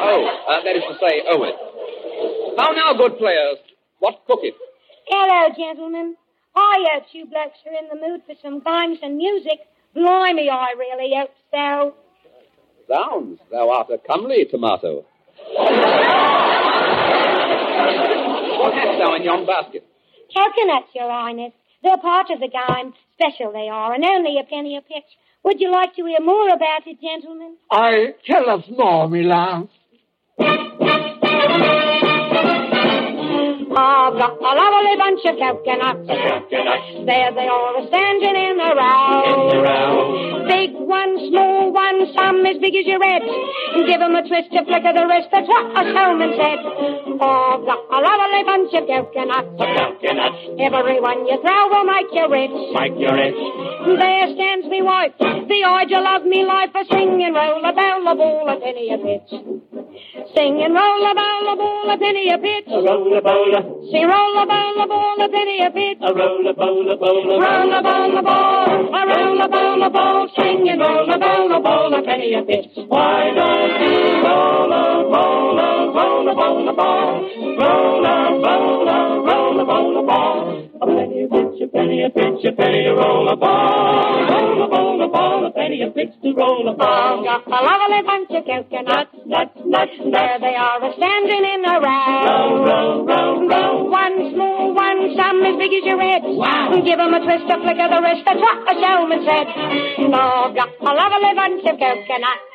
Oh, uh, that is to say, Owen. How now, good players? What cooketh? Hello, gentlemen. I hope you blokes are in the mood for some games and music. Blimey, I really hope so. Zounds, thou art a comely tomato. (laughs) what hast thou in yon basket? Coconuts, Your Highness. They're part of the game. Special they are, and only a penny a pitch. Would you like to hear more about it, gentlemen? I tell us more, me lance. I've got a lovely bunch of coconuts. There they are, standing in a row. Big one, small one, some as big as your head. Give 'em a twist, a flick of the wrist, that's what a showman said. I've got a lovely bunch of coconuts. Every one you throw will make you rich. Make you rich. There stands me wife, the idol of me life, a singing roll a bell a ball a penny a pitch. Singing roll a bell a ball a penny a pitch. Roll a bowler, Sing roll a bell a ball a penny a pitch. a roll a bowler, bowler, Roll a ball a ball, a roll a ball a ball, singing roll a ball a ball a penny a pitch. Why don't you roll a bowler, roll a bowler ball? Roll a bowler, roll a bowler ball. A penny a pitch, a penny a pitch, a penny to roll a ball. Roll a ball, a ball, a penny a pitch to roll a ball. Got a lovely bunch of coconuts, nuts, nuts, nuts. There they are a standing in a row. Row, row, row, row. One small one, some as big as your head. Wow. Give 'em a twist, a flick of the wrist, that's what the showman said. No, got a lovely bunch of coconuts.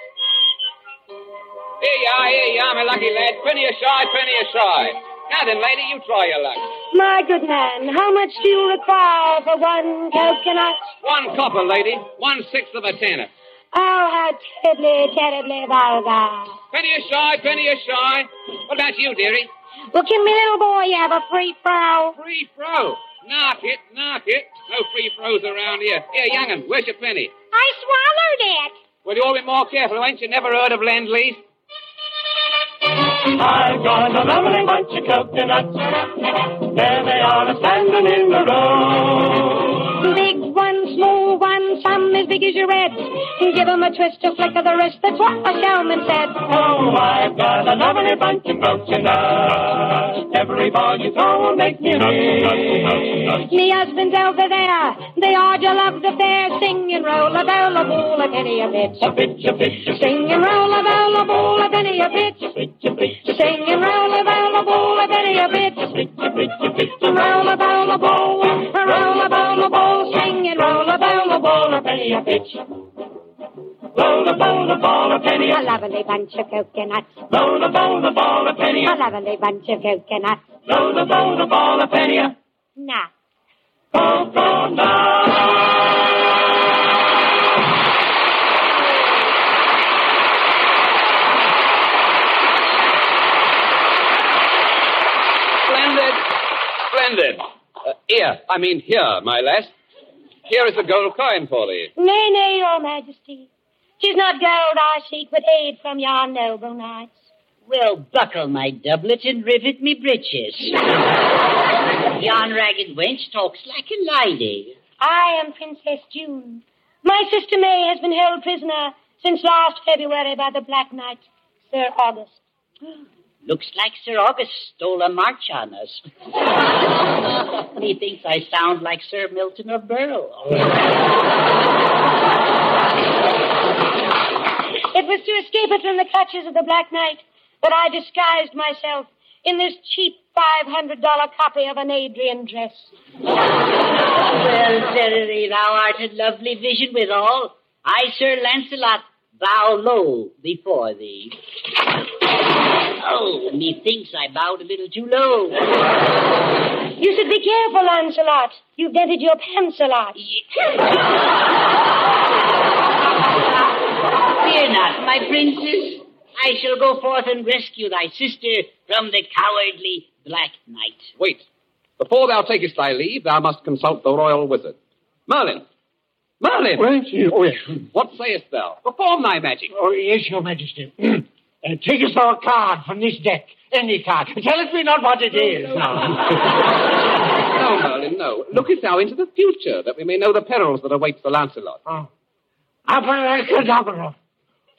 Here you are, here you are, my lucky lad. Penny a shy, penny a shy. Now then, lady, you try your luck. My good man, how much do you require for one coconut? One copper, lady. One sixth of a tenner. Oh, how terribly, terribly vulgar. Penny a shy, penny a shy. What about you, dearie? Well, can me little boy you have a free throw? Free throw? Knock it, knock it. No free throws around here. Here, young'un, where's your penny? I swallowed it. Well, you ought to be more careful. Ain't you never heard of Lend-Lease? I've got a lovely bunch of coconuts. There they are standing in the row. Big one, small one, some as big as your head. Give 'em a twist, a flick of the wrist, that's what the showman said. Oh, I've got a lovely bunch of coconuts. Every ball you throw will make me rich. Me husband's over there. They are to love the fair. Sing and roll a bell, a ball, a penny a bit. A pitch, a pitch, a Sing and roll a bell, a ball, a penny a bit. pitch, a pitch, Sing and roll a bell, a ball, a penny a bit. a pitch, a pitch. Roll a bell, a ball, a roll a bell, a ball. Sing and roll a bell, a ball, a penny a bit. Roll a ball, a ball, a penny. A lovely bunch of coconuts. Roll a ball, a ball, a penny. A lovely bunch of coconuts. Roll a ball, a ball, a penny. Now. Splendid. Splendid. Uh, here, I mean here, my lass. Here is a gold coin for thee. Nay, nay, your majesty. Tis not gold I seek, but aid from your noble knights. Well, buckle my doublet and rivet me breeches. (laughs) Yon ragged wench talks like a lady. I am Princess June. My sister May has been held prisoner since last February by the Black Knight, Sir August. (gasps) Looks like Sir August stole a march on us. (laughs) Methinks I sound like Sir Milton of Berle. It was to escape it from the clutches of the Black Knight that I disguised myself in this cheap $500 copy of an Adrian dress. well, verily, thou art a lovely vision withal. I, Sir Lancelot, bow low before thee. Oh, methinks I bowed a little too low. You should be careful, Lancelot. You've dented your pants a lot. Fear not, my princess. I shall go forth and rescue thy sister from the cowardly Black Knight. Wait. Before thou takest thy leave, thou must consult the royal wizard. Merlin! Merlin! Well, oh, yes. What sayest thou? Perform thy magic. Oh, yes, your majesty. (clears throat) uh, take us thou a card from this deck. Any card. Tell us me not what it is (laughs) now. no, Merlin, no. Lookest thou into the future, that we may know the perils that await Sir Lancelot. Oh. Abracadabra.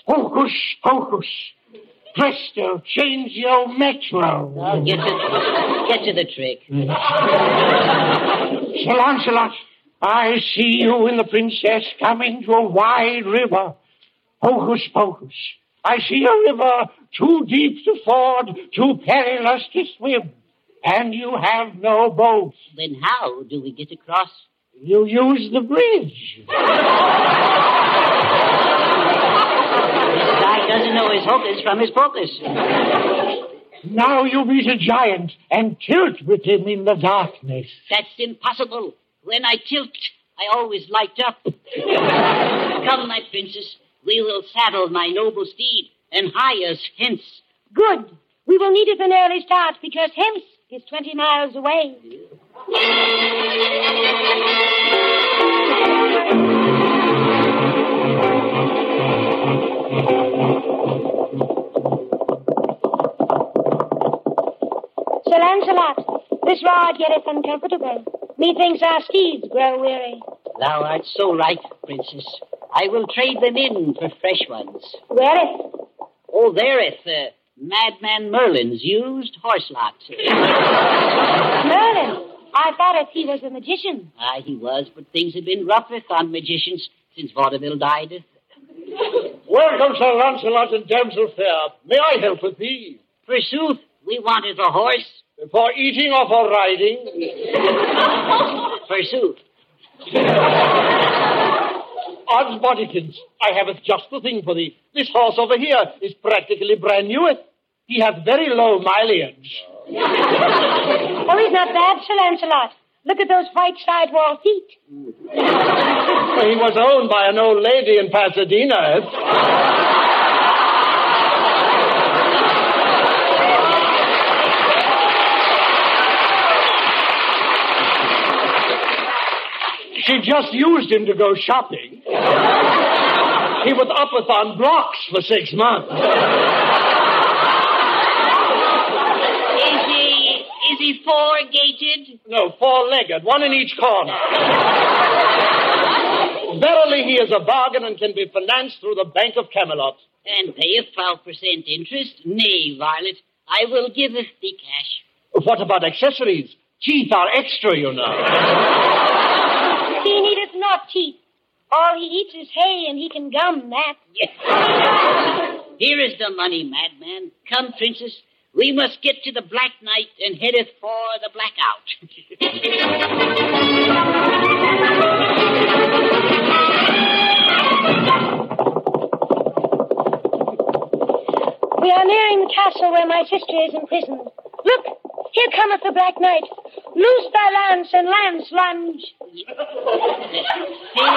Hocus pocus. Presto, change your metro. Oh, get to, get to the trick. (laughs) Sir Lancelot, I see you and the princess coming to a wide river. Hocus pocus. I see a river too deep to ford, too perilous to swim. And you have no boat. Then how do we get across? You use the bridge. This guy doesn't know his hocus from his pocus. Now you meet a giant and tilt with him in the darkness. That's impossible. When I tilt, I always light up. Come, my princess, we will saddle my noble steed and hie us hence. Good. We will need it an early start because hence is 20 miles away. Sir Lancelot, this ride getteth uncomfortable. Methinks our steeds grow weary. Thou art so right, princess. I will trade them in for fresh ones. Whereth? Oh, thereeth uh, Madman Merlin's used horse lot. (laughs) Merlin, I I thought if he was a magician. Aye, he was, but things have been rougher on magicians since vaudeville died. Welcome, Sir Lancelot and Damsel Fair. May I help with thee? Forsooth, we wanted a horse. For eating or for riding? (laughs) Forsooth. (laughs) Odds bodykins, I have just the thing for thee. This horse over here is practically brand new. He hath very low mileage. (laughs) Oh, he's not bad, Sir Lancelot. Look at those white sidewall feet. He was owned by an old lady in Pasadena. She just used him to go shopping. He was up with on blocks for six months. Is he is he four gated? No, four-legged, one in each corner. Verily, he is a bargain and can be financed through the Bank of Camelot. And payeth twelve percent interest? Nay, Violet, I will giveth thee cash. What about accessories? Teeth are extra, you know. He needeth not teeth. All he eats is hay, and he can gum that. Here is the money, madman. Come, princess. We must get to the Black Knight and head headeth for the blackout. We are nearing the castle where my sister is imprisoned. Look, here cometh the Black Knight. Loose thy lance and lance lunge. Fear,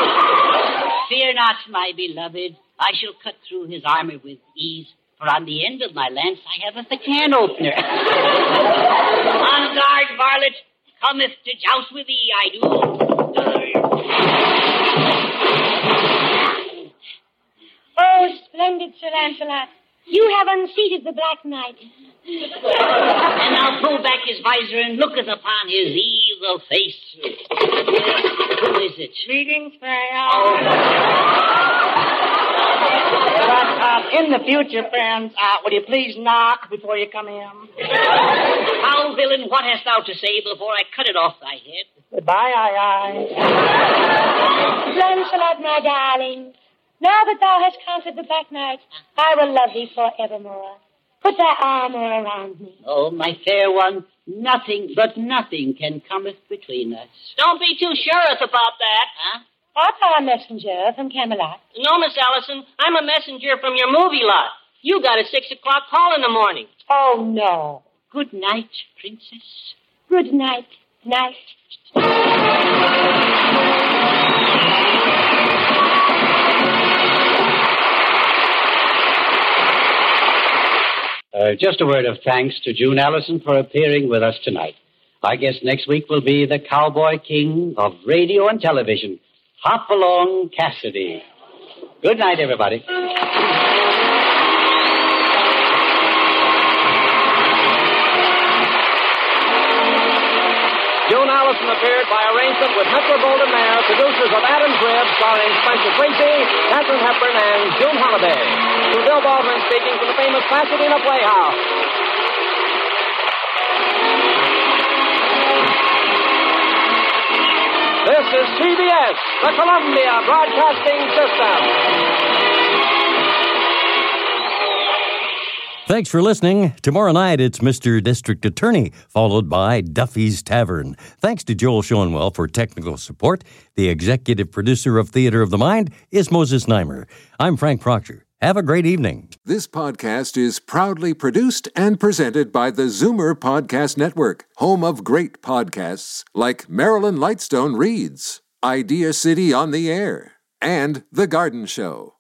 fear not, my beloved. I shall cut through his armor with ease, for on the end of my lance I have a can opener. (laughs) on guard, varlet. Cometh to joust with thee, I do. Oh, splendid Sir Lancelot. You have unseated the Black Knight. and now pull back his visor and looketh upon his evil face. Who is it? Greetings, friends. But uh, in the future, friends, uh, will you please knock before you come in? Foul villain, what hast thou to say before I cut it off thy head? Goodbye, aye, aye. Lancelot, my darling, now that thou hast conquered the Black Knight, I will love thee forevermore. Put thy armor around me. Oh, my fair one, nothing but nothing can cometh between us. Don't be too sure about that. Huh? Art thou a messenger from Camelot? No, Miss Allyson, I'm a messenger from your movie lot. You got a six o'clock call in the morning. Oh, no. Good night, princess. Good night, night. Uh, just a word of thanks to June Allyson for appearing with us tonight. I guess next week will be the cowboy king of radio and television, Hopalong Cassidy. Good night, everybody. June Allyson appeared by arrangement with Metro-Goldwyn-Mayer, producers of Adam's Rib, starring Spencer Tracy, Katharine Hepburn, and Judy Holliday. To Bill Baldwin speaking from the famous Pasadena Playhouse. This is CBS, the Columbia Broadcasting System. Thanks for listening. Tomorrow night, it's Mr. District Attorney, followed by Duffy's Tavern. Thanks to Joel Schoenwell for technical support. The executive producer of Theater of the Mind is Moses Znaimer. I'm Frank Proctor. Have a great evening. This podcast is proudly produced and presented by the Zoomer Podcast Network, home of great podcasts like Marilyn Lightstone Reads, Idea City on the Air, and The Garden Show.